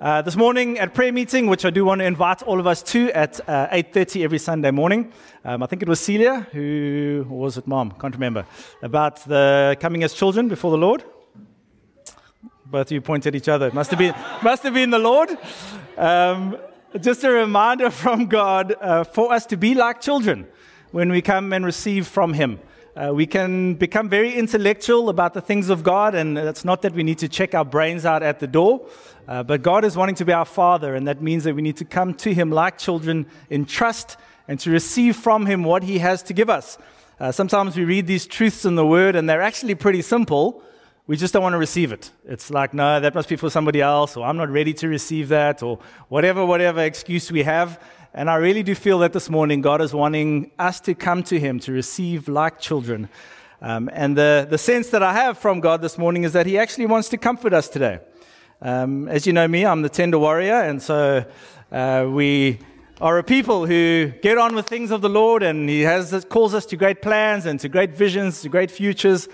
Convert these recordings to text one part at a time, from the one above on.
Uh, this morning at prayer meeting, which I do want to invite all of us to at uh, 8.30 every Sunday morning. Um, I think it was Celia who, was it mom? Can't remember. About the coming as children before the Lord. Both of you pointed at each other. Must have been, must have been the Lord. Um, just a reminder from God uh, for us to be like children when we come and receive from Him. Uh, we can become very intellectual about the things of God, and it's not that we need to check our brains out at the door, uh, but God is wanting to be our Father, and that means that we need to come to Him like children in trust and to receive from Him what He has to give us. Uh, sometimes we read these truths in the Word, and they're actually pretty simple. We just don't want to receive it. It's like, no, that must be for somebody else, or I'm not ready to receive that, or whatever, whatever excuse we have. And I really do feel that this morning God is wanting us to come to Him to receive like children. Um, and the, the sense that I have from God this morning is that He actually wants to comfort us today. Um, as you know me, I'm the tender warrior, and so uh, we are a people who get on with things of the Lord, and He has calls us to great plans and to great visions, to great futures.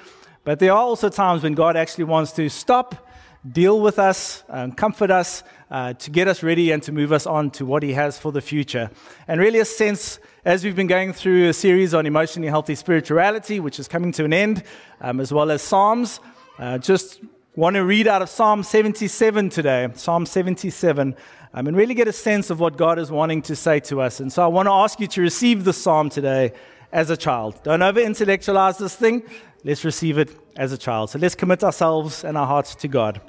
But there are also times when God actually wants to stop deal with us, um, comfort us, uh, to get us ready and to move us on to what He has for the future. And really, a sense as we've been going through a series on emotionally healthy spirituality, which is coming to an end, um, as well as Psalms, uh, just want to read out of Psalm 77 today, Psalm 77, um, and really get a sense of what God is wanting to say to us. And so I want to ask you to receive the Psalm today as a child. Don't over intellectualize this thing. Let's receive it as a child. So let's commit ourselves and our hearts to God.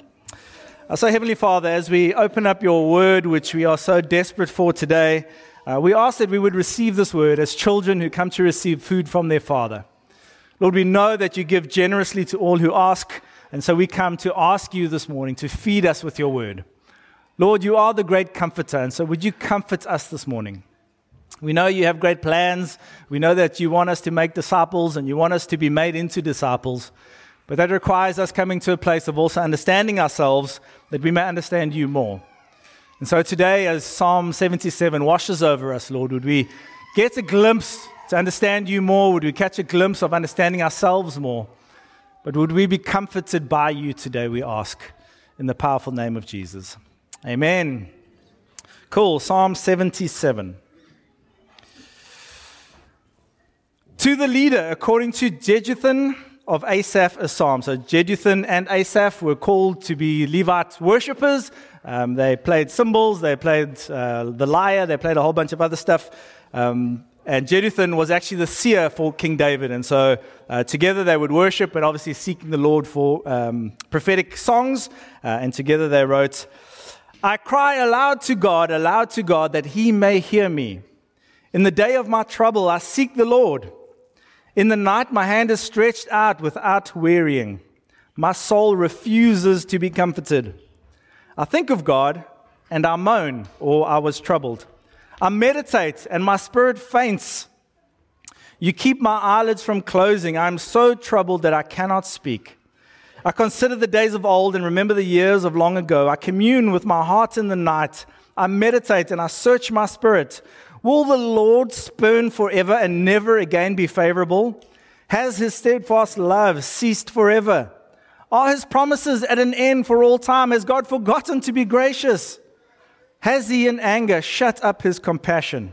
Uh, so, Heavenly Father, as we open up your word, which we are so desperate for today, uh, we ask that we would receive this word as children who come to receive food from their Father. Lord, we know that you give generously to all who ask, and so we come to ask you this morning to feed us with your word. Lord, you are the great comforter, and so would you comfort us this morning? We know you have great plans. We know that you want us to make disciples and you want us to be made into disciples. But that requires us coming to a place of also understanding ourselves that we may understand you more. And so today, as Psalm 77 washes over us, Lord, would we get a glimpse to understand you more? Would we catch a glimpse of understanding ourselves more? But would we be comforted by you today, we ask, in the powerful name of Jesus. Amen. Cool. Psalm 77. To the leader, according to Jeduthun, of Asaph a psalm. So Jeduthun and Asaph were called to be Levite worshippers. Um, they played cymbals, they played uh, the lyre, they played a whole bunch of other stuff. Um, and Jeduthun was actually the seer for King David. And so uh, together they would worship, but obviously seeking the Lord for um, prophetic songs. Uh, and together they wrote, I cry aloud to God, aloud to God, that he may hear me. In the day of my trouble, I seek the Lord. In the night, my hand is stretched out without wearying. My soul refuses to be comforted. I think of God and I moan, or I was troubled. I meditate and my spirit faints. You keep my eyelids from closing. I am so troubled that I cannot speak. I consider the days of old and remember the years of long ago. I commune with my heart in the night. I meditate and I search my spirit. Will the Lord spurn forever and never again be favorable? Has his steadfast love ceased forever? Are his promises at an end for all time? Has God forgotten to be gracious? Has he in anger shut up his compassion?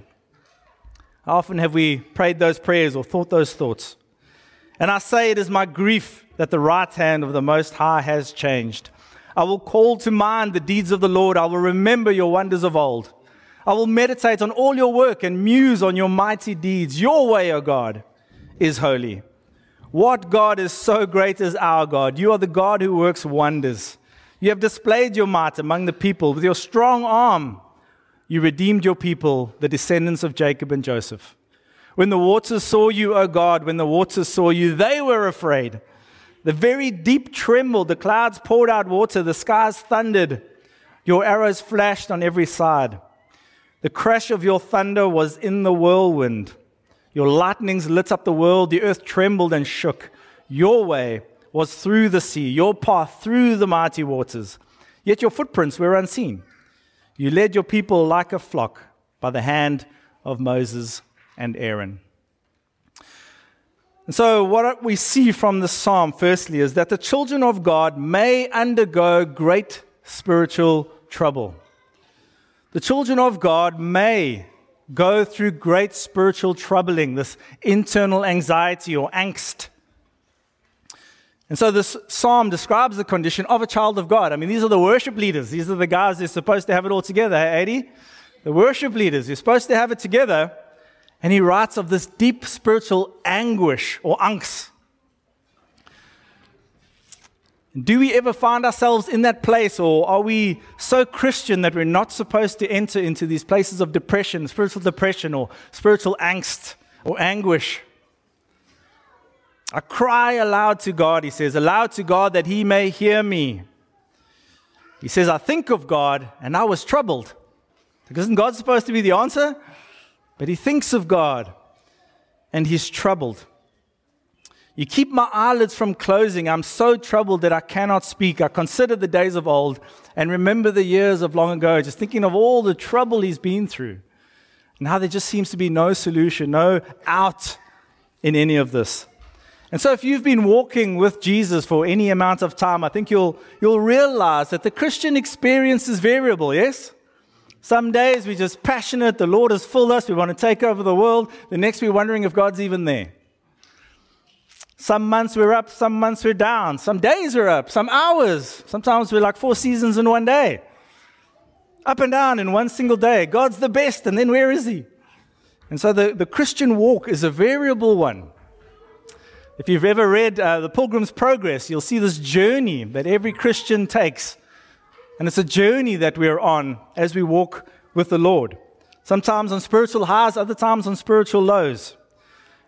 How often have we prayed those prayers or thought those thoughts? And I say it is my grief that the right hand of the Most High has changed. I will call to mind the deeds of the Lord. I will remember your wonders of old. I will meditate on all your work and muse on your mighty deeds. Your way, O God, is holy. What God is so great as our God? You are the God who works wonders. You have displayed your might among the people with your strong arm. You redeemed your people, the descendants of Jacob and Joseph. When the waters saw you, O God, when the waters saw you, they were afraid. The very deep trembled, the clouds poured out water, the skies thundered, your arrows flashed on every side. The crash of your thunder was in the whirlwind. Your lightnings lit up the world. The earth trembled and shook. Your way was through the sea, your path through the mighty waters. Yet your footprints were unseen. You led your people like a flock by the hand of Moses and Aaron. And so, what we see from the psalm, firstly, is that the children of God may undergo great spiritual trouble. The children of God may go through great spiritual troubling, this internal anxiety or angst. And so this psalm describes the condition of a child of God. I mean, these are the worship leaders. These are the guys who are supposed to have it all together, hey, 80? The worship leaders, you're supposed to have it together. And he writes of this deep spiritual anguish or angst. Do we ever find ourselves in that place, or are we so Christian that we're not supposed to enter into these places of depression, spiritual depression, or spiritual angst or anguish? I cry aloud to God, he says, aloud to God that he may hear me. He says, I think of God and I was troubled. Isn't God supposed to be the answer? But he thinks of God and he's troubled. You keep my eyelids from closing. I'm so troubled that I cannot speak. I consider the days of old and remember the years of long ago, just thinking of all the trouble he's been through and how there just seems to be no solution, no out in any of this. And so, if you've been walking with Jesus for any amount of time, I think you'll, you'll realize that the Christian experience is variable, yes? Some days we're just passionate, the Lord has filled us, we want to take over the world. The next, we're wondering if God's even there. Some months we're up, some months we're down. Some days we're up, some hours. Sometimes we're like four seasons in one day. Up and down in one single day. God's the best, and then where is He? And so the, the Christian walk is a variable one. If you've ever read uh, The Pilgrim's Progress, you'll see this journey that every Christian takes. And it's a journey that we're on as we walk with the Lord. Sometimes on spiritual highs, other times on spiritual lows.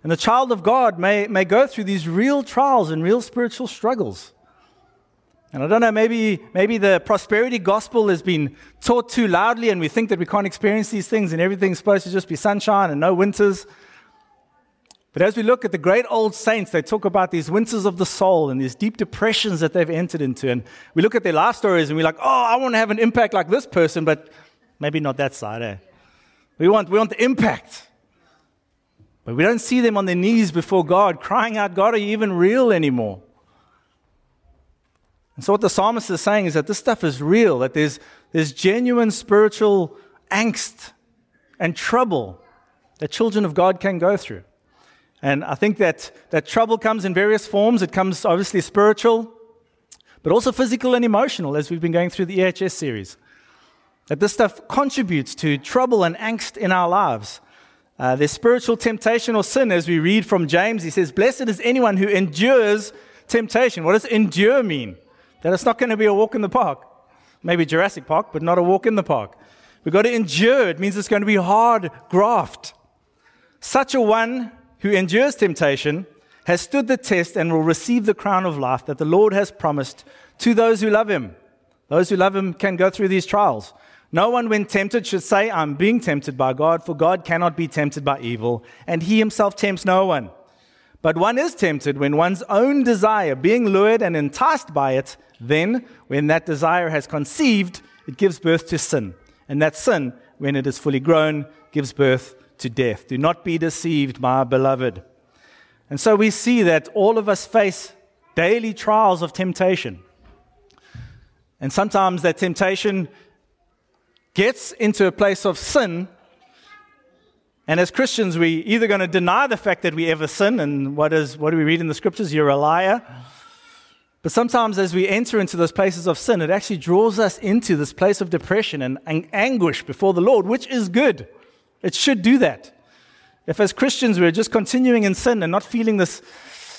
And the child of God may, may go through these real trials and real spiritual struggles. And I don't know, maybe, maybe the prosperity gospel has been taught too loudly and we think that we can't experience these things and everything's supposed to just be sunshine and no winters. But as we look at the great old saints, they talk about these winters of the soul and these deep depressions that they've entered into. And we look at their life stories and we're like, oh, I want to have an impact like this person, but maybe not that side, eh? We want, we want the impact. But we don't see them on their knees before God, crying out, God, are you even real anymore? And so, what the psalmist is saying is that this stuff is real, that there's, there's genuine spiritual angst and trouble that children of God can go through. And I think that, that trouble comes in various forms. It comes obviously spiritual, but also physical and emotional, as we've been going through the EHS series. That this stuff contributes to trouble and angst in our lives. Uh, there's spiritual temptation or sin, as we read from James. He says, Blessed is anyone who endures temptation. What does endure mean? That it's not going to be a walk in the park. Maybe Jurassic Park, but not a walk in the park. We've got to endure. It means it's going to be hard graft. Such a one who endures temptation has stood the test and will receive the crown of life that the Lord has promised to those who love him. Those who love him can go through these trials. No one, when tempted, should say, I'm being tempted by God, for God cannot be tempted by evil, and he himself tempts no one. But one is tempted when one's own desire, being lured and enticed by it, then, when that desire has conceived, it gives birth to sin. And that sin, when it is fully grown, gives birth to death. Do not be deceived, my beloved. And so we see that all of us face daily trials of temptation. And sometimes that temptation gets into a place of sin. And as Christians, we're either going to deny the fact that we ever sin, and what, is, what do we read in the scriptures? You're a liar. But sometimes, as we enter into those places of sin, it actually draws us into this place of depression and, anguish before the Lord, which is good. It should do that. If, as Christians, we're just continuing in sin and not feeling this,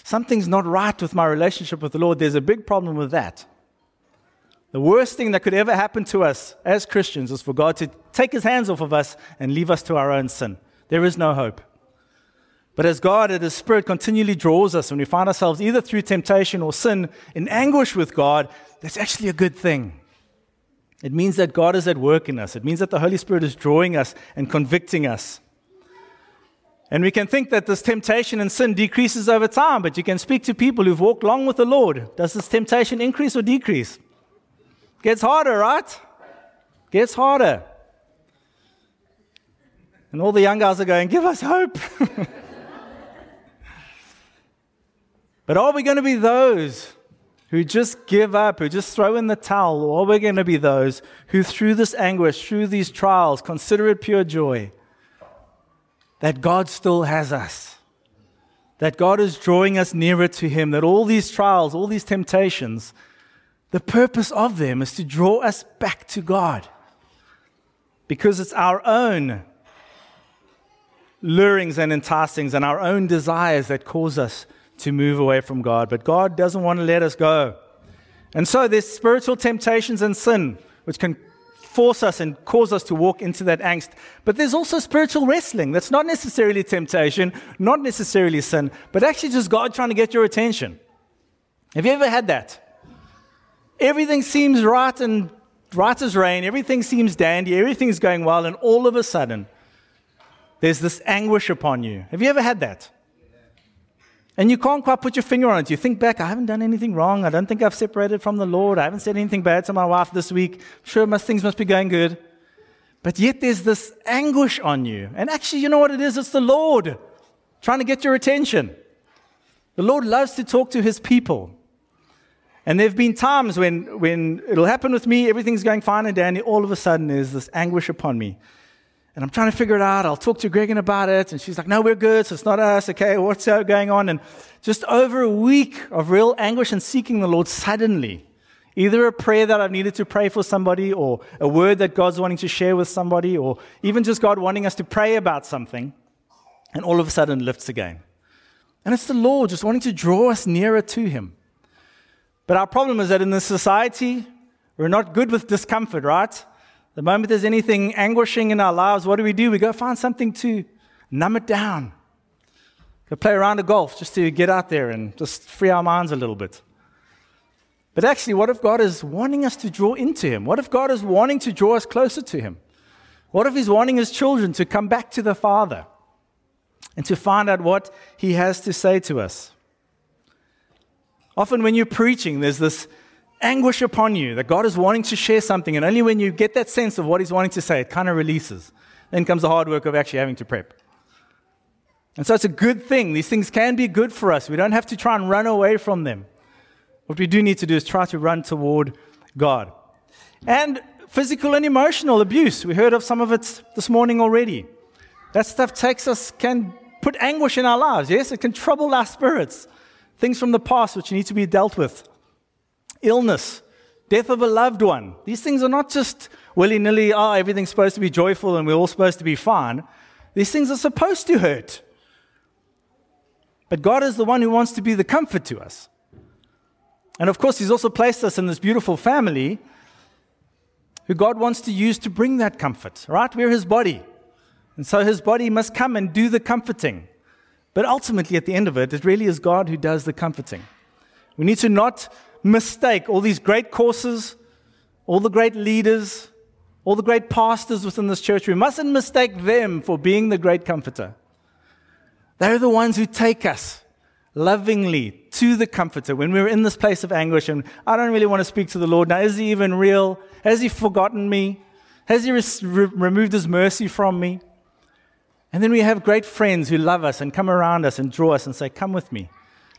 something's not right with my relationship with the Lord, there's a big problem with that. The worst thing that could ever happen to us as Christians is for God to take his hands off of us and leave us to our own sin. There is no hope. But as God and His Spirit continually draws us, when we find ourselves either through temptation or sin in anguish with God, that's actually a good thing. It means that God is at work in us. It means that the Holy Spirit is drawing us and convicting us. And we can think that this temptation and sin decreases over time, but you can speak to people who've walked long with the Lord. Does this temptation increase or decrease? Gets harder, right? Gets harder. And all the young guys are going, Give us hope. but are we going to be those who just give up, who just throw in the towel, or are we're going to be those who, through this anguish, through these trials, consider it pure joy that God still has us, that God is drawing us nearer to Him, that all these trials, all these temptations, the purpose of them is to draw us back to God because it's our own lurings and enticings and our own desires that cause us to move away from God. But God doesn't want to let us go. And so there's spiritual temptations and sin, which can force us and cause us to walk into that angst. But there's also spiritual wrestling. That's not necessarily temptation, not necessarily sin, but actually just God trying to get your attention. Have you ever had that? Everything seems right and right as rain, everything seems dandy, everything's going well, and all of a sudden, there's this anguish upon you. Have you ever had that? And you can't quite put your finger on it. You think back, I haven't done anything wrong. I don't think I've separated from the Lord. I haven't said anything bad to my wife this week. Sure, most things must be going good. But yet there's this anguish on you. And actually, you know what it is? It's the Lord trying to get your attention. The Lord loves to talk to his people. And there have been times when, when it'll happen with me, everything's going fine and dandy, all of a sudden there's this anguish upon me. And I'm trying to figure it out. I'll talk to Gregan about it. And she's like, no, we're good. So it's not us. Okay, what's uh, going on? And just over a week of real anguish and seeking the Lord, suddenly, either a prayer that I've needed to pray for somebody, or a word that God's wanting to share with somebody, or even just God wanting us to pray about something, and all of a sudden lifts again. And it's the Lord just wanting to draw us nearer to Him. But our problem is that in this society, we're not good with discomfort, right? The moment there's anything anguishing in our lives, what do we do? We go find something to numb it down. Go play around a golf just to get out there and just free our minds a little bit. But actually, what if God is wanting us to draw into Him? What if God is wanting to draw us closer to Him? What if He's wanting His children to come back to the Father and to find out what He has to say to us? Often, when you're preaching, there's this anguish upon you that God is wanting to share something, and only when you get that sense of what He's wanting to say, it kind of releases. Then comes the hard work of actually having to prep. And so it's a good thing. These things can be good for us. We don't have to try and run away from them. What we do need to do is try to run toward God. And physical and emotional abuse. We heard of some of it this morning already. That stuff takes us, can put anguish in our lives. Yes, it can trouble our spirits. Things from the past which need to be dealt with illness, death of a loved one. These things are not just willy nilly, oh, ah, everything's supposed to be joyful and we're all supposed to be fine. These things are supposed to hurt. But God is the one who wants to be the comfort to us. And of course, He's also placed us in this beautiful family who God wants to use to bring that comfort, right? We're His body. And so His body must come and do the comforting. But ultimately, at the end of it, it really is God who does the comforting. We need to not mistake all these great courses, all the great leaders, all the great pastors within this church. We mustn't mistake them for being the great comforter. They're the ones who take us lovingly to the comforter when we're in this place of anguish and I don't really want to speak to the Lord. Now, is he even real? Has he forgotten me? Has he re- removed his mercy from me? And then we have great friends who love us and come around us and draw us and say, Come with me.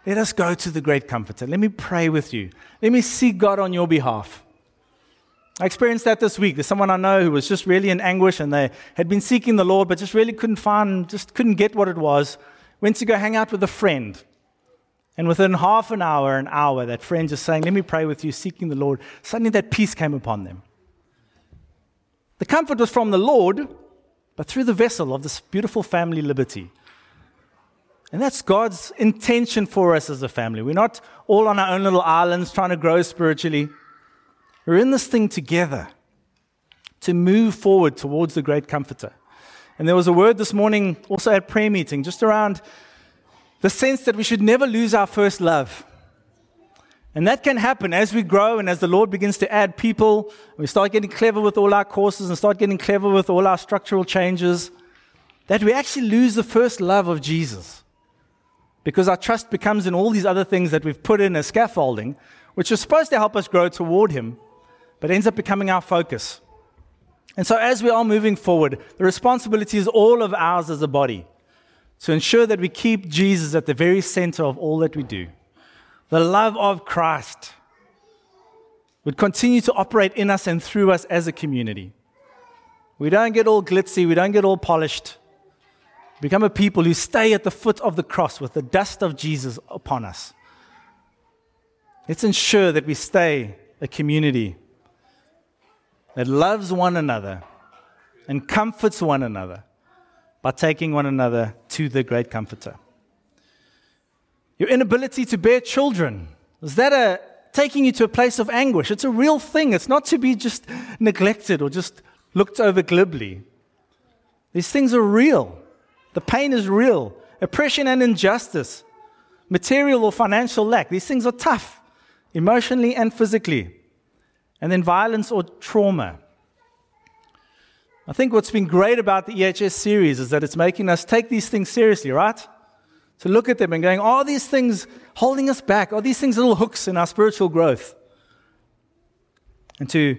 Let us go to the great comforter. Let me pray with you. Let me see God on your behalf. I experienced that this week. There's someone I know who was just really in anguish and they had been seeking the Lord, but just really couldn't find, just couldn't get what it was. Went to go hang out with a friend. And within half an hour, an hour, that friend just saying, Let me pray with you, seeking the Lord. Suddenly that peace came upon them. The comfort was from the Lord, but through the vessel of this beautiful family liberty. And that's God's intention for us as a family. We're not all on our own little islands trying to grow spiritually. We're in this thing together to move forward towards the great comforter. And there was a word this morning also at prayer meeting just around the sense that we should never lose our first love. And that can happen as we grow and as the Lord begins to add people. We start getting clever with all our courses and start getting clever with all our structural changes. That we actually lose the first love of Jesus because our trust becomes in all these other things that we've put in as scaffolding, which is supposed to help us grow toward Him, but ends up becoming our focus. And so, as we are moving forward, the responsibility is all of ours as a body to ensure that we keep Jesus at the very center of all that we do. The love of Christ would continue to operate in us and through us as a community. We don't get all glitzy, we don't get all polished. Become a people who stay at the foot of the cross with the dust of Jesus upon us. Let's ensure that we stay a community that loves one another and comforts one another by taking one another to the great comforter. Your inability to bear children, is that a taking you to a place of anguish? It's a real thing. It's not to be just neglected or just looked over glibly. These things are real. The pain is real. Oppression and injustice, material or financial lack, these things are tough, emotionally and physically. And then violence or trauma. I think what's been great about the EHS series is that it's making us take these things seriously, right? To look at them and going, are these things holding us back? Are these things little hooks in our spiritual growth? And to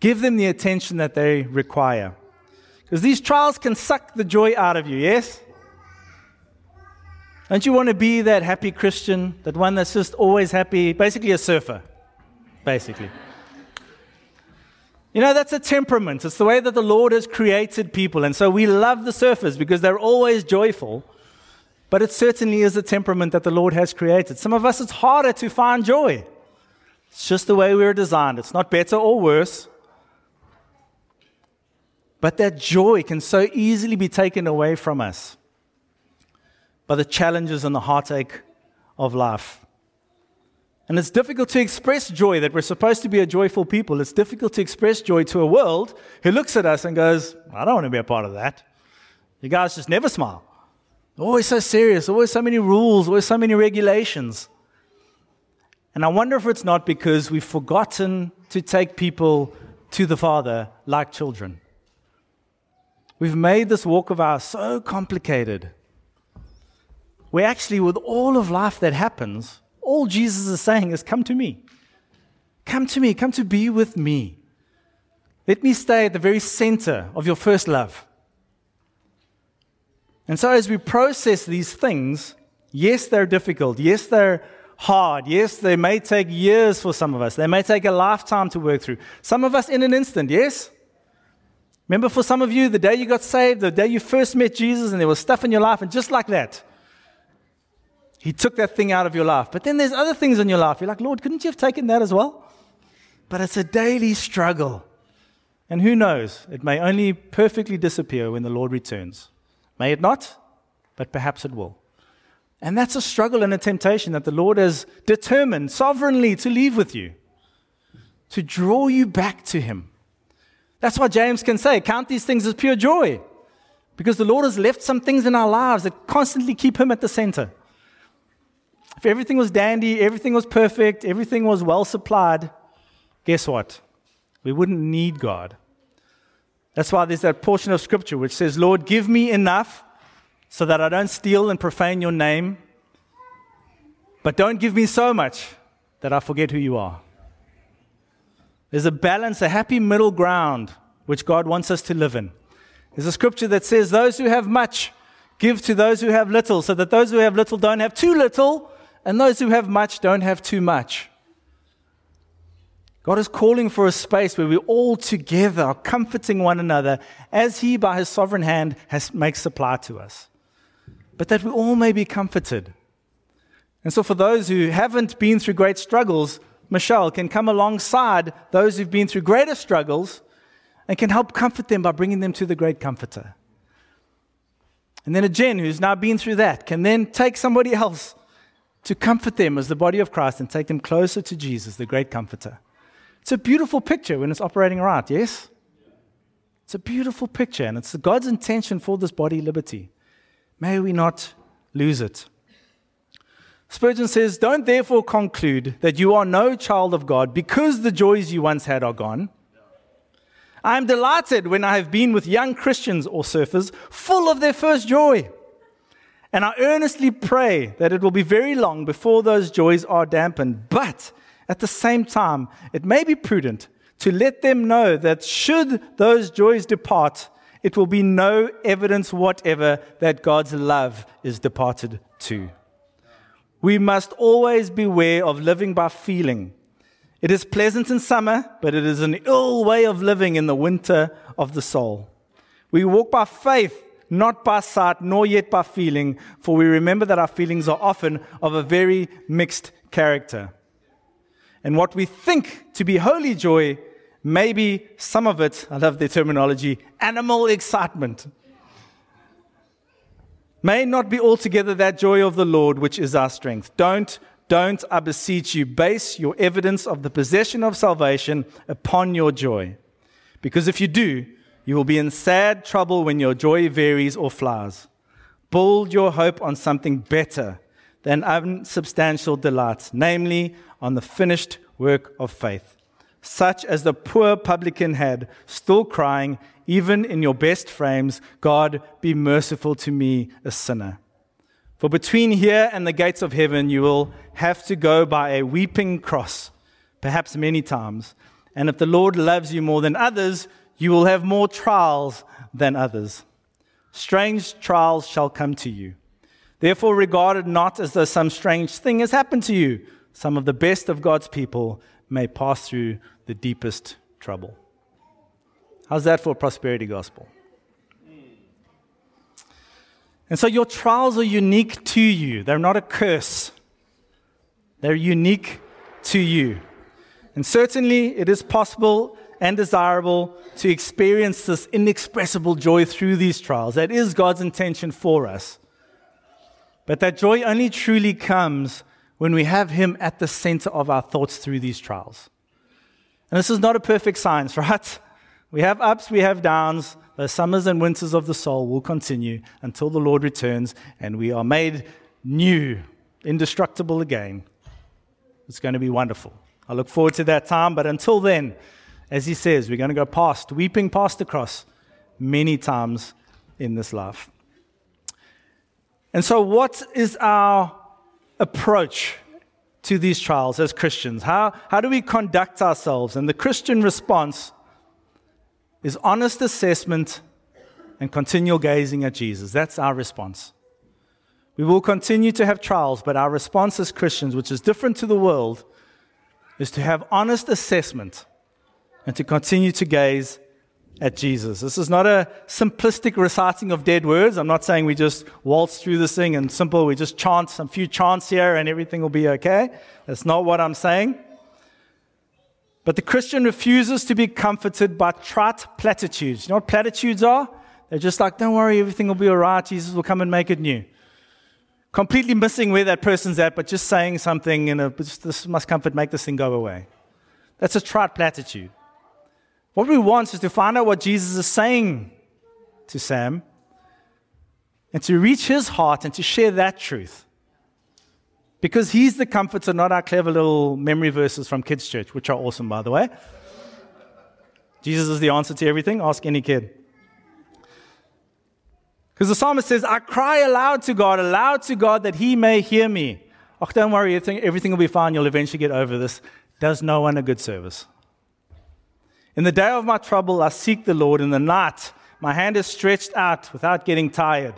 give them the attention that they require. Because these trials can suck the joy out of you, yes? Don't you want to be that happy Christian, that one that's just always happy, basically a surfer, basically? You know, that's a temperament. It's the way that the Lord has created people. And so we love the surfers because they're always joyful. But it certainly is a temperament that the Lord has created. Some of us, it's harder to find joy. It's just the way we were designed. It's not better or worse. But that joy can so easily be taken away from us by the challenges and the heartache of life. And it's difficult to express joy that we're supposed to be a joyful people. It's difficult to express joy to a world who looks at us and goes, I don't want to be a part of that. You guys just never smile. Always so serious, always so many rules, always so many regulations. And I wonder if it's not because we've forgotten to take people to the Father like children. We've made this walk of ours so complicated. We actually, with all of life that happens, all Jesus is saying is, Come to me. Come to me. Come to be with me. Let me stay at the very center of your first love. And so, as we process these things, yes, they're difficult. Yes, they're hard. Yes, they may take years for some of us. They may take a lifetime to work through. Some of us in an instant, yes? Remember, for some of you, the day you got saved, the day you first met Jesus, and there was stuff in your life, and just like that, He took that thing out of your life. But then there's other things in your life. You're like, Lord, couldn't you have taken that as well? But it's a daily struggle. And who knows? It may only perfectly disappear when the Lord returns. May it not, but perhaps it will. And that's a struggle and a temptation that the Lord has determined sovereignly to leave with you, to draw you back to Him. That's why James can say, Count these things as pure joy. Because the Lord has left some things in our lives that constantly keep Him at the center. If everything was dandy, everything was perfect, everything was well supplied, guess what? We wouldn't need God. That's why there's that portion of Scripture which says, Lord, give me enough so that I don't steal and profane your name, but don't give me so much that I forget who you are. There's a balance, a happy middle ground, which God wants us to live in. There's a scripture that says, Those who have much give to those who have little, so that those who have little don't have too little, and those who have much don't have too much. God is calling for a space where we all together are comforting one another as He, by His sovereign hand, has makes supply to us. But that we all may be comforted. And so, for those who haven't been through great struggles, Michelle, can come alongside those who've been through greater struggles and can help comfort them by bringing them to the great comforter. And then a Jen, who's now been through that, can then take somebody else to comfort them as the body of Christ and take them closer to Jesus, the great comforter. It's a beautiful picture when it's operating right, yes? It's a beautiful picture, and it's God's intention for this body liberty. May we not lose it. Spurgeon says, Don't therefore conclude that you are no child of God because the joys you once had are gone. I am delighted when I have been with young Christians or surfers full of their first joy. And I earnestly pray that it will be very long before those joys are dampened. But at the same time, it may be prudent to let them know that should those joys depart, it will be no evidence whatever that God's love is departed too. We must always beware of living by feeling. It is pleasant in summer, but it is an ill way of living in the winter of the soul. We walk by faith, not by sight, nor yet by feeling, for we remember that our feelings are often of a very mixed character. And what we think to be holy joy may be some of it, I love the terminology, animal excitement. May not be altogether that joy of the Lord which is our strength. Don't don't, I beseech you, base your evidence of the possession of salvation upon your joy. Because if you do, you will be in sad trouble when your joy varies or flowers. Build your hope on something better than unsubstantial delights, namely on the finished work of faith, such as the poor publican had, still crying, even in your best frames, God, be merciful to me, a sinner. For between here and the gates of heaven, you will have to go by a weeping cross, perhaps many times. And if the Lord loves you more than others, you will have more trials than others. Strange trials shall come to you. Therefore, regard it not as though some strange thing has happened to you. Some of the best of God's people may pass through the deepest trouble. How's that for a prosperity gospel? And so your trials are unique to you. They're not a curse, they're unique to you. And certainly it is possible and desirable to experience this inexpressible joy through these trials. That is God's intention for us. But that joy only truly comes when we have Him at the center of our thoughts through these trials. And this is not a perfect science, right? We have ups, we have downs. The summers and winters of the soul will continue until the Lord returns and we are made new, indestructible again. It's going to be wonderful. I look forward to that time, but until then, as he says, we're going to go past, weeping past the cross many times in this life. And so, what is our approach to these trials as Christians? How, how do we conduct ourselves? And the Christian response is honest assessment and continual gazing at Jesus. That's our response. We will continue to have trials, but our response as Christians, which is different to the world, is to have honest assessment and to continue to gaze at Jesus. This is not a simplistic reciting of dead words. I'm not saying we just waltz through this thing and simple, we just chant some few chants here and everything will be okay. That's not what I'm saying. But the Christian refuses to be comforted by trite platitudes. You know what platitudes are? They're just like, don't worry, everything will be all right. Jesus will come and make it new. Completely missing where that person's at, but just saying something, you know, this must comfort, make this thing go away. That's a trite platitude. What we want is to find out what Jesus is saying to Sam and to reach his heart and to share that truth. Because he's the comforter, not our clever little memory verses from kids' church, which are awesome, by the way. Jesus is the answer to everything. Ask any kid. Because the psalmist says, I cry aloud to God, aloud to God that he may hear me. Oh, don't worry, everything will be fine. You'll eventually get over this. Does no one a good service? In the day of my trouble, I seek the Lord. In the night, my hand is stretched out without getting tired.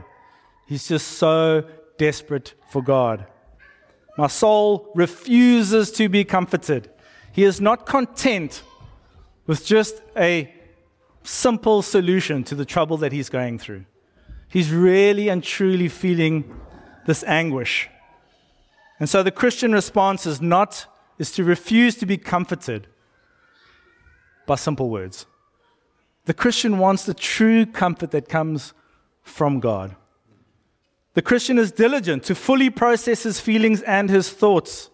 He's just so desperate for God. My soul refuses to be comforted. He is not content with just a simple solution to the trouble that he's going through. He's really and truly feeling this anguish. And so the Christian response is not is to refuse to be comforted by simple words. The Christian wants the true comfort that comes from God. The Christian is diligent to fully process his feelings and his thoughts,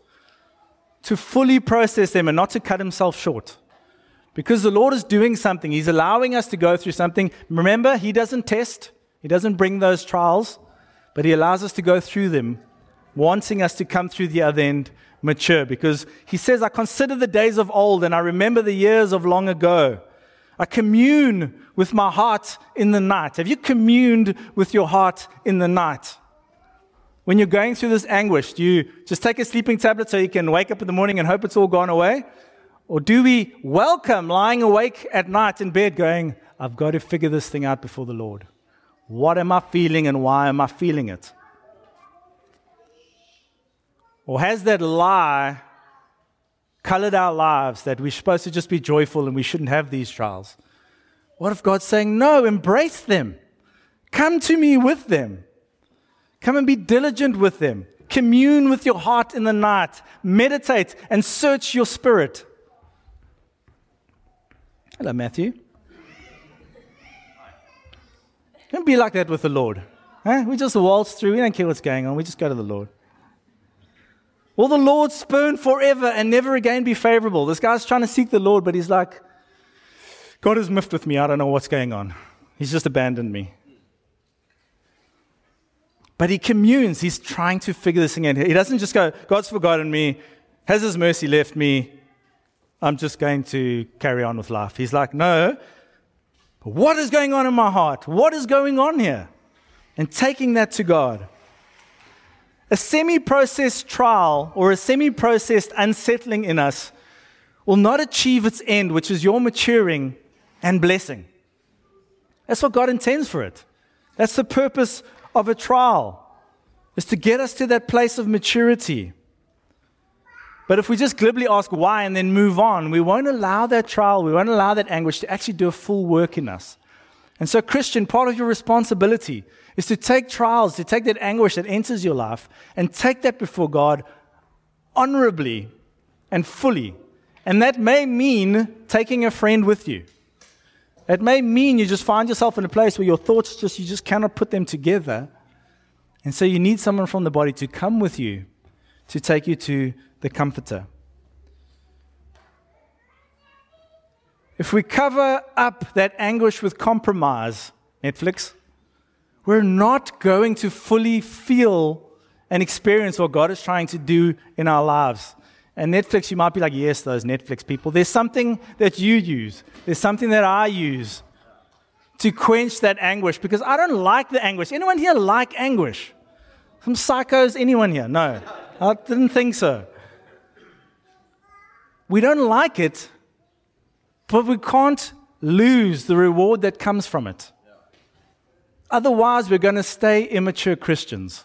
to fully process them and not to cut himself short. Because the Lord is doing something, He's allowing us to go through something. Remember, He doesn't test, He doesn't bring those trials, but He allows us to go through them, wanting us to come through the other end mature. Because He says, I consider the days of old and I remember the years of long ago. I commune with my heart in the night. Have you communed with your heart in the night? When you're going through this anguish, do you just take a sleeping tablet so you can wake up in the morning and hope it's all gone away? Or do we welcome lying awake at night in bed going, I've got to figure this thing out before the Lord? What am I feeling and why am I feeling it? Or has that lie colored our lives that we're supposed to just be joyful and we shouldn't have these trials? What if God's saying, No, embrace them? Come to me with them. Come and be diligent with them. Commune with your heart in the night. Meditate and search your spirit. Hello, Matthew. Don't be like that with the Lord. Huh? We just waltz through. We don't care what's going on. We just go to the Lord. Will the Lord spurn forever and never again be favorable? This guy's trying to seek the Lord, but he's like, God is miffed with me. I don't know what's going on. He's just abandoned me. But he communes. He's trying to figure this thing out. He doesn't just go, God's forgotten me. Has his mercy left me? I'm just going to carry on with life. He's like, no. What is going on in my heart? What is going on here? And taking that to God. A semi processed trial or a semi processed unsettling in us will not achieve its end, which is your maturing and blessing. That's what God intends for it. That's the purpose of a trial, is to get us to that place of maturity. But if we just glibly ask why and then move on, we won't allow that trial, we won't allow that anguish to actually do a full work in us. And so, Christian, part of your responsibility is to take trials, to take that anguish that enters your life, and take that before God honorably and fully. And that may mean taking a friend with you. It may mean you just find yourself in a place where your thoughts just, you just cannot put them together. And so you need someone from the body to come with you to take you to the Comforter. If we cover up that anguish with compromise, Netflix, we're not going to fully feel and experience what God is trying to do in our lives. And Netflix, you might be like, yes, those Netflix people. There's something that you use, there's something that I use to quench that anguish because I don't like the anguish. Anyone here like anguish? Some psychos? Anyone here? No. I didn't think so. We don't like it, but we can't lose the reward that comes from it. Otherwise, we're going to stay immature Christians.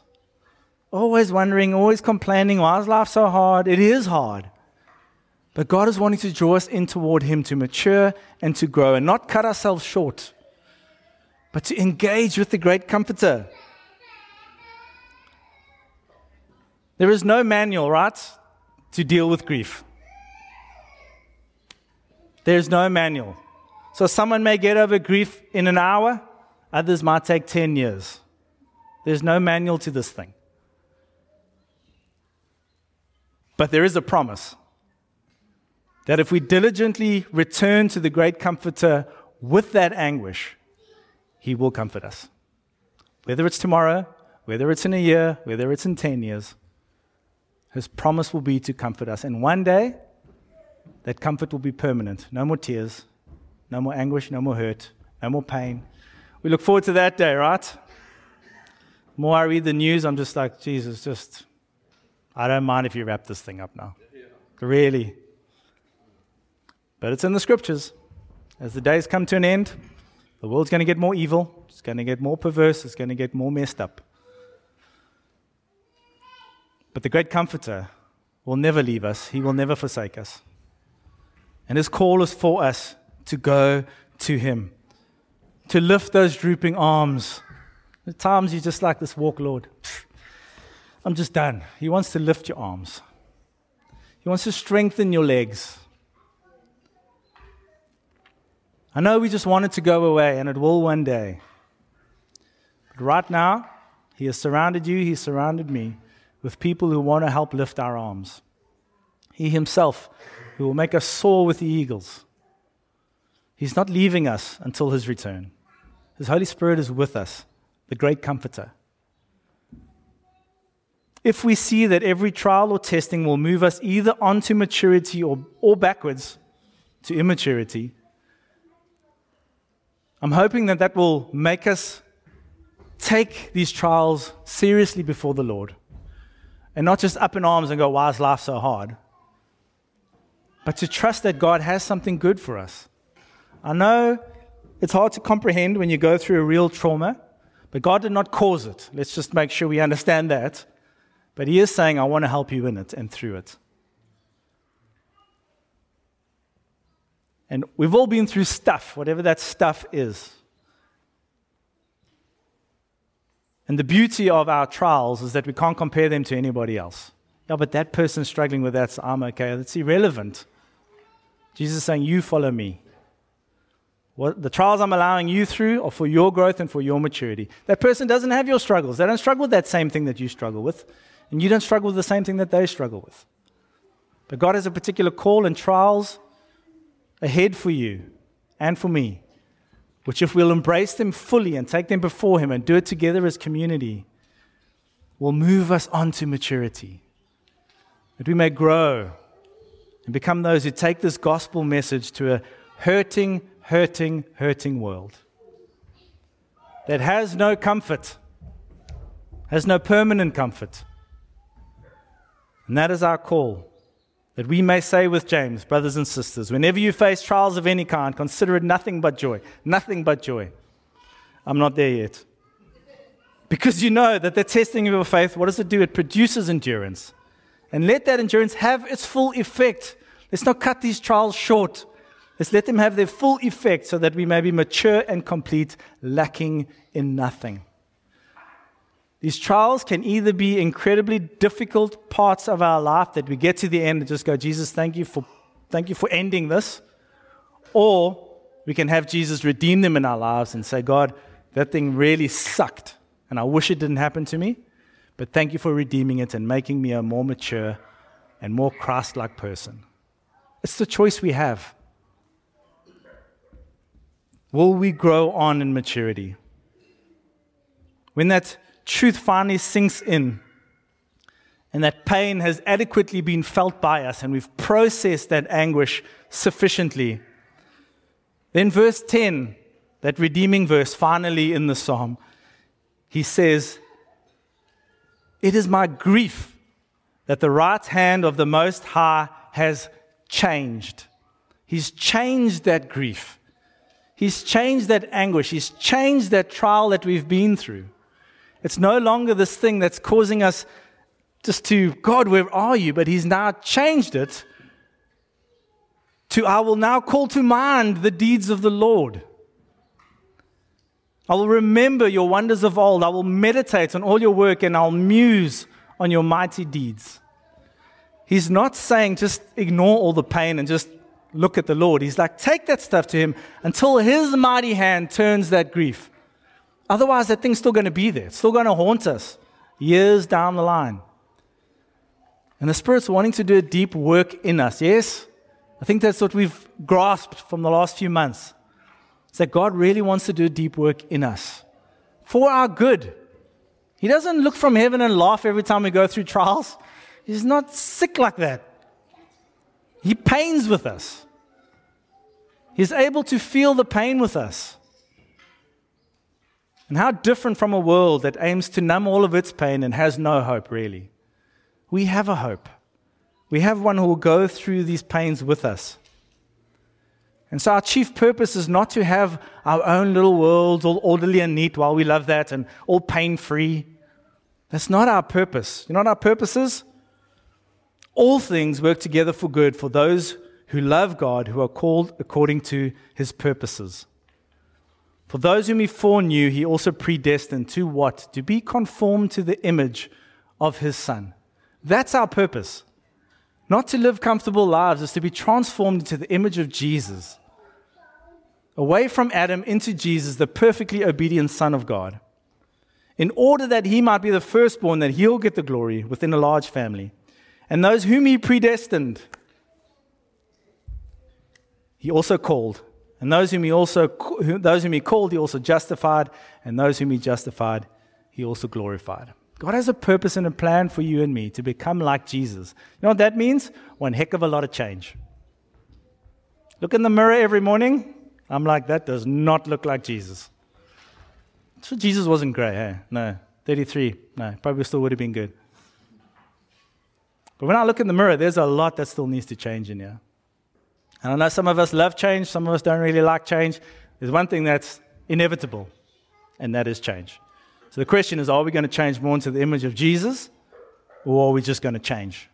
Always wondering, always complaining, why is life so hard? It is hard. But God is wanting to draw us in toward Him to mature and to grow and not cut ourselves short, but to engage with the great comforter. There is no manual, right, to deal with grief. There's no manual. So someone may get over grief in an hour, others might take 10 years. There's no manual to this thing. But there is a promise that if we diligently return to the great comforter with that anguish, he will comfort us. Whether it's tomorrow, whether it's in a year, whether it's in 10 years, his promise will be to comfort us. And one day, that comfort will be permanent. No more tears, no more anguish, no more hurt, no more pain. We look forward to that day, right? The more I read the news, I'm just like, Jesus, just I don't mind if you wrap this thing up now. Really. But it's in the scriptures. As the days come to an end, the world's going to get more evil, it's going to get more perverse, it's going to get more messed up. But the great comforter will never leave us, he will never forsake us. And his call is for us to go to him, to lift those drooping arms. At times you just like this walk, Lord. I'm just done. He wants to lift your arms, He wants to strengthen your legs. I know we just wanted to go away, and it will one day. But right now, He has surrounded you, He surrounded me with people who want to help lift our arms. He Himself, who will make us soar with the eagles. He's not leaving us until His return. His Holy Spirit is with us, the great comforter. If we see that every trial or testing will move us either onto maturity or, or backwards to immaturity, I'm hoping that that will make us take these trials seriously before the Lord and not just up in arms and go, Why is life so hard? But to trust that God has something good for us. I know it's hard to comprehend when you go through a real trauma, but God did not cause it. Let's just make sure we understand that. But he is saying, I want to help you in it and through it. And we've all been through stuff, whatever that stuff is. And the beauty of our trials is that we can't compare them to anybody else. Yeah, but that person's struggling with that, so I'm okay. That's irrelevant. Jesus is saying, You follow me. What, the trials I'm allowing you through are for your growth and for your maturity. That person doesn't have your struggles. They don't struggle with that same thing that you struggle with. And you don't struggle with the same thing that they struggle with. But God has a particular call and trials ahead for you and for me, which, if we'll embrace them fully and take them before Him and do it together as community, will move us on to maturity. That we may grow and become those who take this gospel message to a hurting, hurting, hurting world that has no comfort, has no permanent comfort. And that is our call. That we may say with James, brothers and sisters, whenever you face trials of any kind, consider it nothing but joy. Nothing but joy. I'm not there yet. Because you know that the testing of your faith, what does it do? It produces endurance. And let that endurance have its full effect. Let's not cut these trials short. Let's let them have their full effect so that we may be mature and complete, lacking in nothing. These trials can either be incredibly difficult parts of our life that we get to the end and just go, Jesus, thank you for, thank you for ending this. Or we can have Jesus redeem them in our lives and say, God, that thing really sucked. And I wish it didn't happen to me. But thank you for redeeming it and making me a more mature and more Christ like person. It's the choice we have. Will we grow on in maturity? When that truth finally sinks in and that pain has adequately been felt by us and we've processed that anguish sufficiently. Then, verse 10, that redeeming verse, finally in the psalm, he says, It is my grief that the right hand of the Most High has changed. He's changed that grief. He's changed that anguish. He's changed that trial that we've been through. It's no longer this thing that's causing us just to, God, where are you? But He's now changed it to, I will now call to mind the deeds of the Lord. I will remember your wonders of old. I will meditate on all your work and I'll muse on your mighty deeds. He's not saying just ignore all the pain and just look at the Lord. He's like, take that stuff to Him until His mighty hand turns that grief. Otherwise, that thing's still going to be there. It's still going to haunt us years down the line. And the Spirit's wanting to do a deep work in us, yes? I think that's what we've grasped from the last few months. It's that God really wants to do deep work in us for our good. He doesn't look from heaven and laugh every time we go through trials. He's not sick like that. He pains with us. He's able to feel the pain with us. And how different from a world that aims to numb all of its pain and has no hope, really. We have a hope. We have one who will go through these pains with us. And so, our chief purpose is not to have our own little worlds all orderly and neat while we love that and all pain free. That's not our purpose. You know what our purpose is? All things work together for good for those who love God, who are called according to his purposes. For those whom he foreknew, he also predestined to what? To be conformed to the image of his Son. That's our purpose. Not to live comfortable lives, is to be transformed into the image of Jesus. Away from Adam into Jesus, the perfectly obedient Son of God. In order that he might be the firstborn, that he'll get the glory within a large family. And those whom he predestined, he also called. And those whom he also those whom he called, he also justified, and those whom he justified, he also glorified. God has a purpose and a plan for you and me to become like Jesus. You know what that means? One heck of a lot of change. Look in the mirror every morning. I'm like, that does not look like Jesus. So Jesus wasn't great, eh? No. 33. No, probably still would have been good. But when I look in the mirror, there's a lot that still needs to change in here. And I know some of us love change, some of us don't really like change. There's one thing that's inevitable, and that is change. So the question is are we going to change more into the image of Jesus, or are we just going to change?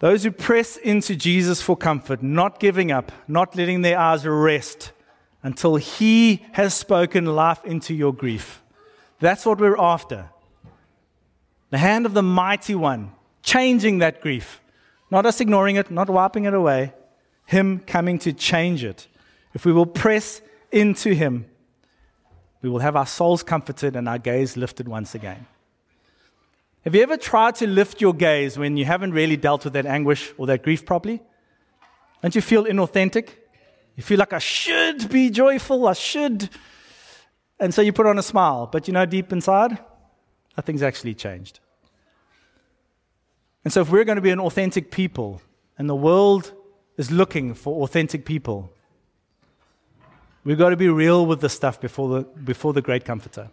Those who press into Jesus for comfort, not giving up, not letting their eyes rest until He has spoken life into your grief. That's what we're after. The hand of the mighty one, changing that grief. Not us ignoring it, not wiping it away, Him coming to change it. If we will press into Him, we will have our souls comforted and our gaze lifted once again. Have you ever tried to lift your gaze when you haven't really dealt with that anguish or that grief properly? Don't you feel inauthentic? You feel like I should be joyful, I should. And so you put on a smile, but you know, deep inside, nothing's actually changed. And so, if we're going to be an authentic people, and the world is looking for authentic people, we've got to be real with the stuff before the, before the great comforter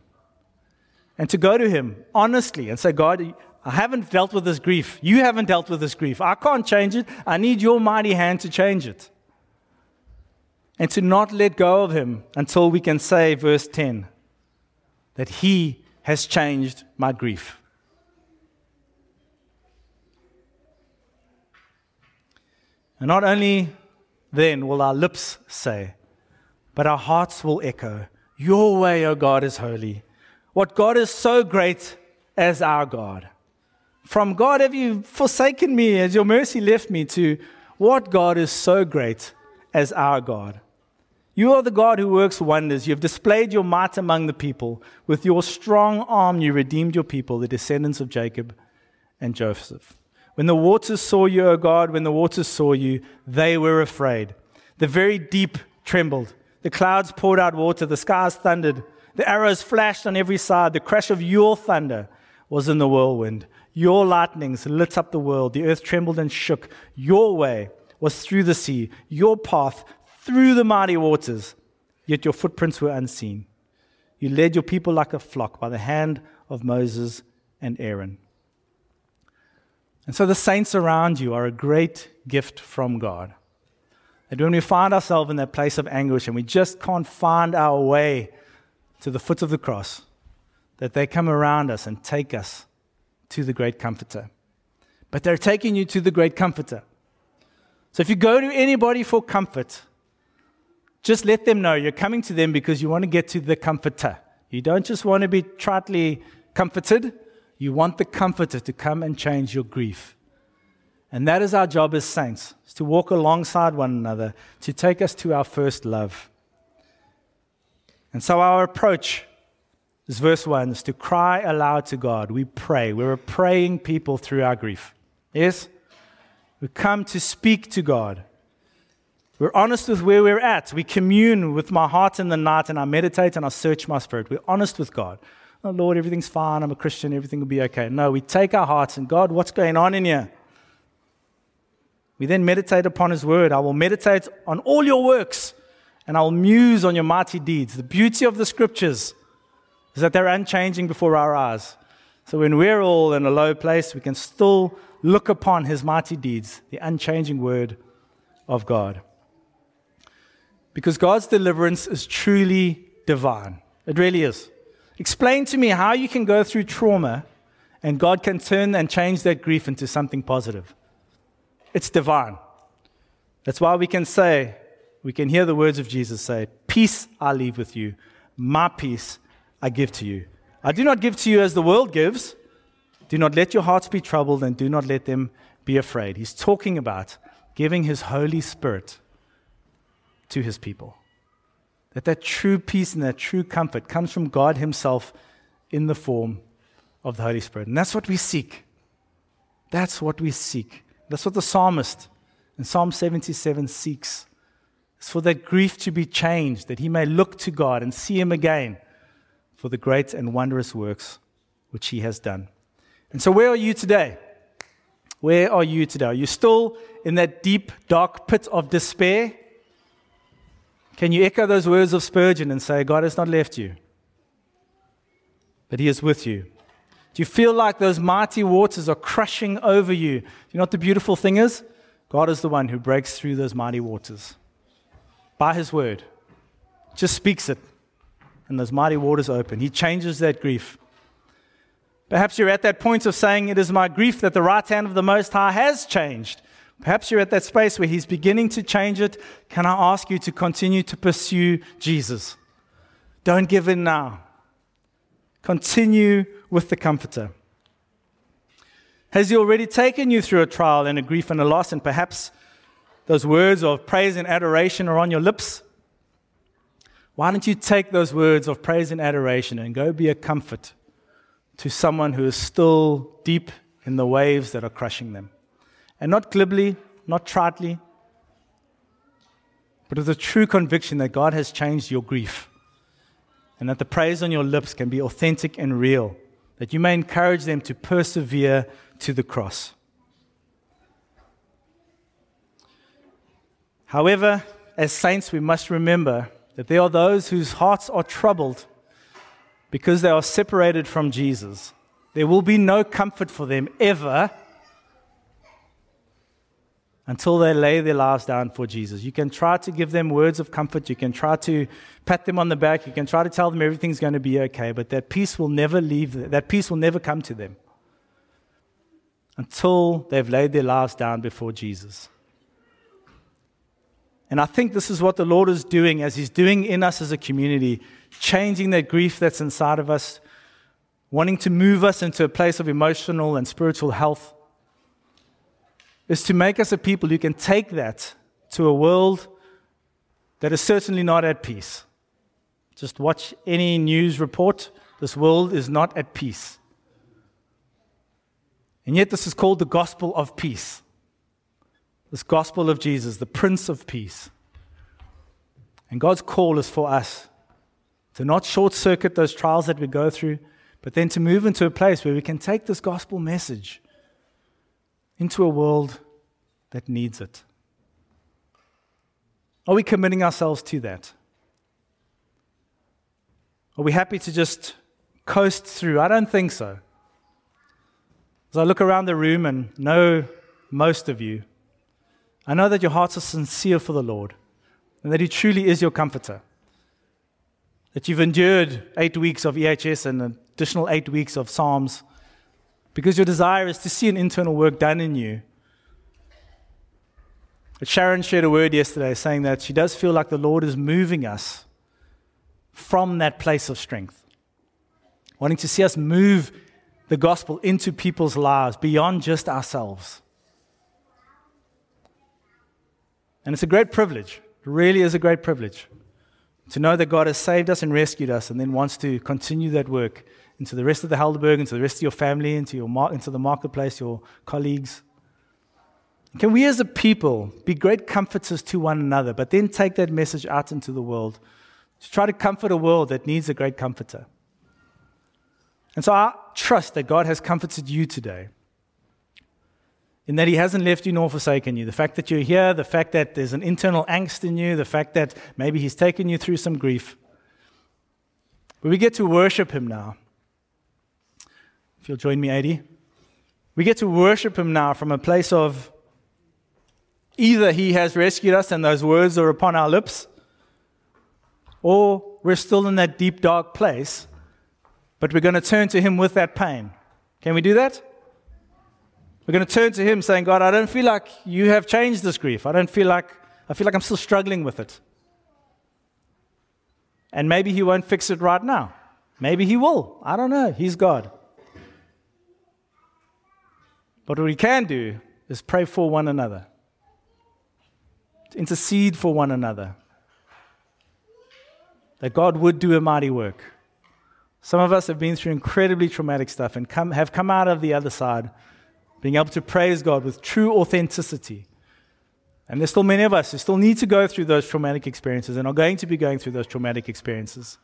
and to go to Him honestly and say, God, I haven't dealt with this grief. You haven't dealt with this grief. I can't change it. I need your mighty hand to change it. And to not let go of Him until we can say, verse 10, that He has changed my grief. And not only then will our lips say, but our hearts will echo, Your way, O God, is holy. What God is so great as our God. From God have you forsaken me, as your mercy left me, to what God is so great as our God. You are the God who works wonders. You have displayed your might among the people. With your strong arm, you redeemed your people, the descendants of Jacob and Joseph. When the waters saw you, O God, when the waters saw you, they were afraid. The very deep trembled. The clouds poured out water. The skies thundered. The arrows flashed on every side. The crash of your thunder was in the whirlwind. Your lightnings lit up the world. The earth trembled and shook. Your way was through the sea, your path through the mighty waters, yet your footprints were unseen. You led your people like a flock by the hand of Moses and Aaron. And so the saints around you are a great gift from God. And when we find ourselves in that place of anguish and we just can't find our way to the foot of the cross, that they come around us and take us to the great comforter. But they're taking you to the great comforter. So if you go to anybody for comfort, just let them know you're coming to them because you want to get to the comforter. You don't just want to be tritely comforted, you want the comforter to come and change your grief. And that is our job as saints, is to walk alongside one another, to take us to our first love. And so our approach is verse 1 is to cry aloud to God. We pray. We're a praying people through our grief. Yes? We come to speak to God. We're honest with where we're at. We commune with my heart in the night and I meditate and I search my spirit. We're honest with God. Oh, Lord, everything's fine. I'm a Christian. Everything will be okay. No, we take our hearts and God, what's going on in here? We then meditate upon His word. I will meditate on all your works and I'll muse on your mighty deeds. The beauty of the scriptures is that they're unchanging before our eyes. So when we're all in a low place, we can still look upon his mighty deeds, the unchanging word of God. Because God's deliverance is truly divine. It really is. Explain to me how you can go through trauma and God can turn and change that grief into something positive. It's divine. That's why we can say, we can hear the words of Jesus say, Peace I leave with you, my peace I give to you. I do not give to you as the world gives. Do not let your hearts be troubled and do not let them be afraid. He's talking about giving his Holy Spirit to his people. That that true peace and that true comfort comes from God himself in the form of the Holy Spirit. And that's what we seek. That's what we seek. That's what the psalmist in Psalm 77 seeks. It's for that grief to be changed, that he may look to God and see him again for the great and wondrous works which he has done. And so, where are you today? Where are you today? Are you still in that deep, dark pit of despair? Can you echo those words of Spurgeon and say, God has not left you, but he is with you? Do you feel like those mighty waters are crushing over you? Do you know what the beautiful thing is? God is the one who breaks through those mighty waters by his word. Just speaks it, and those mighty waters open. He changes that grief. Perhaps you're at that point of saying, It is my grief that the right hand of the Most High has changed. Perhaps you're at that space where He's beginning to change it. Can I ask you to continue to pursue Jesus? Don't give in now. Continue with the Comforter. Has He already taken you through a trial and a grief and a loss, and perhaps those words of praise and adoration are on your lips? Why don't you take those words of praise and adoration and go be a comfort to someone who is still deep in the waves that are crushing them? And not glibly, not tritely, but with a true conviction that God has changed your grief and that the praise on your lips can be authentic and real, that you may encourage them to persevere to the cross. However, as saints, we must remember that there are those whose hearts are troubled because they are separated from Jesus. There will be no comfort for them ever until they lay their lives down for Jesus. You can try to give them words of comfort, you can try to pat them on the back, you can try to tell them everything's going to be okay, but that peace will never leave, that peace will never come to them until they've laid their lives down before Jesus. And I think this is what the Lord is doing as He's doing in us as a community, changing that grief that's inside of us, wanting to move us into a place of emotional and spiritual health, is to make us a people who can take that to a world that is certainly not at peace. Just watch any news report. This world is not at peace. And yet, this is called the gospel of peace this gospel of Jesus, the Prince of Peace. And God's call is for us to not short circuit those trials that we go through, but then to move into a place where we can take this gospel message into a world that needs it. Are we committing ourselves to that? Are we happy to just coast through? I don't think so. As I look around the room and know most of you, I know that your hearts are sincere for the Lord and that He truly is your comforter. That you've endured eight weeks of EHS and an additional eight weeks of Psalms because your desire is to see an internal work done in you. But Sharon shared a word yesterday saying that she does feel like the Lord is moving us from that place of strength, wanting to see us move the gospel into people's lives beyond just ourselves. And it's a great privilege. It really is a great privilege to know that God has saved us and rescued us and then wants to continue that work into the rest of the Helderberg, into the rest of your family, into, your mar- into the marketplace, your colleagues. Can we as a people be great comforters to one another, but then take that message out into the world to try to comfort a world that needs a great comforter? And so I trust that God has comforted you today in that He hasn't left you nor forsaken you. The fact that you're here, the fact that there's an internal angst in you, the fact that maybe He's taken you through some grief. But we get to worship Him now. You'll join me, Adi. We get to worship Him now from a place of either He has rescued us and those words are upon our lips, or we're still in that deep, dark place, but we're going to turn to Him with that pain. Can we do that? We're going to turn to Him saying, God, I don't feel like you have changed this grief. I don't feel like, I feel like I'm still struggling with it. And maybe He won't fix it right now. Maybe He will. I don't know. He's God. But what we can do is pray for one another, intercede for one another, that God would do a mighty work. Some of us have been through incredibly traumatic stuff and come, have come out of the other side being able to praise God with true authenticity. And there's still many of us who still need to go through those traumatic experiences and are going to be going through those traumatic experiences.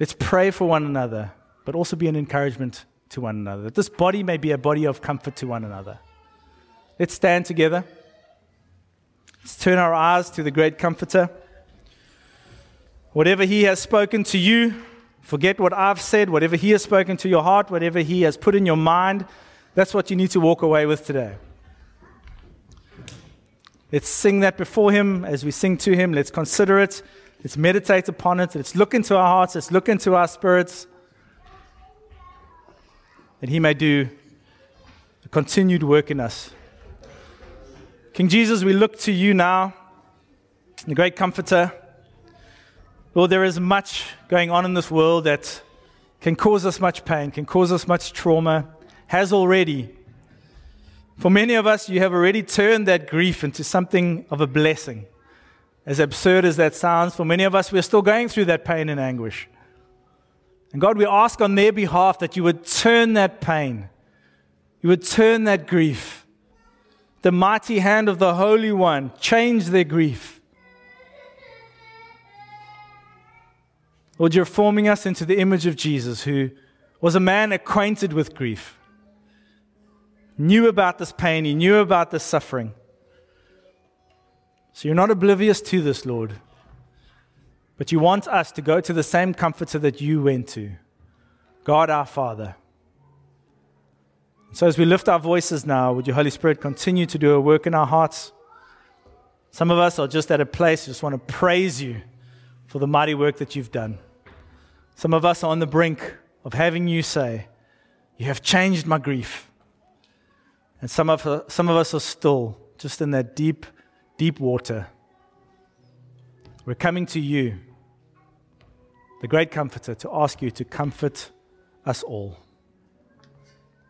Let's pray for one another, but also be an encouragement to one another. That this body may be a body of comfort to one another. Let's stand together. Let's turn our eyes to the great comforter. Whatever he has spoken to you, forget what I've said. Whatever he has spoken to your heart, whatever he has put in your mind, that's what you need to walk away with today. Let's sing that before Him as we sing to Him. Let's consider it. Let's meditate upon it. Let's look into our hearts. Let's look into our spirits. That he may do a continued work in us. King Jesus, we look to you now, the great comforter. Lord, there is much going on in this world that can cause us much pain, can cause us much trauma, has already. For many of us, you have already turned that grief into something of a blessing. As absurd as that sounds, for many of us, we're still going through that pain and anguish. And God, we ask on their behalf that you would turn that pain, you would turn that grief. The mighty hand of the Holy One change their grief. Lord, you're forming us into the image of Jesus, who was a man acquainted with grief, knew about this pain, he knew about this suffering. So you're not oblivious to this, Lord. But you want us to go to the same comforter that you went to God our Father. So as we lift our voices now, would your Holy Spirit continue to do a work in our hearts? Some of us are just at a place, just want to praise you for the mighty work that you've done. Some of us are on the brink of having you say, You have changed my grief. And some of, some of us are still just in that deep deep water. We're coming to you, the great comforter, to ask you to comfort us all.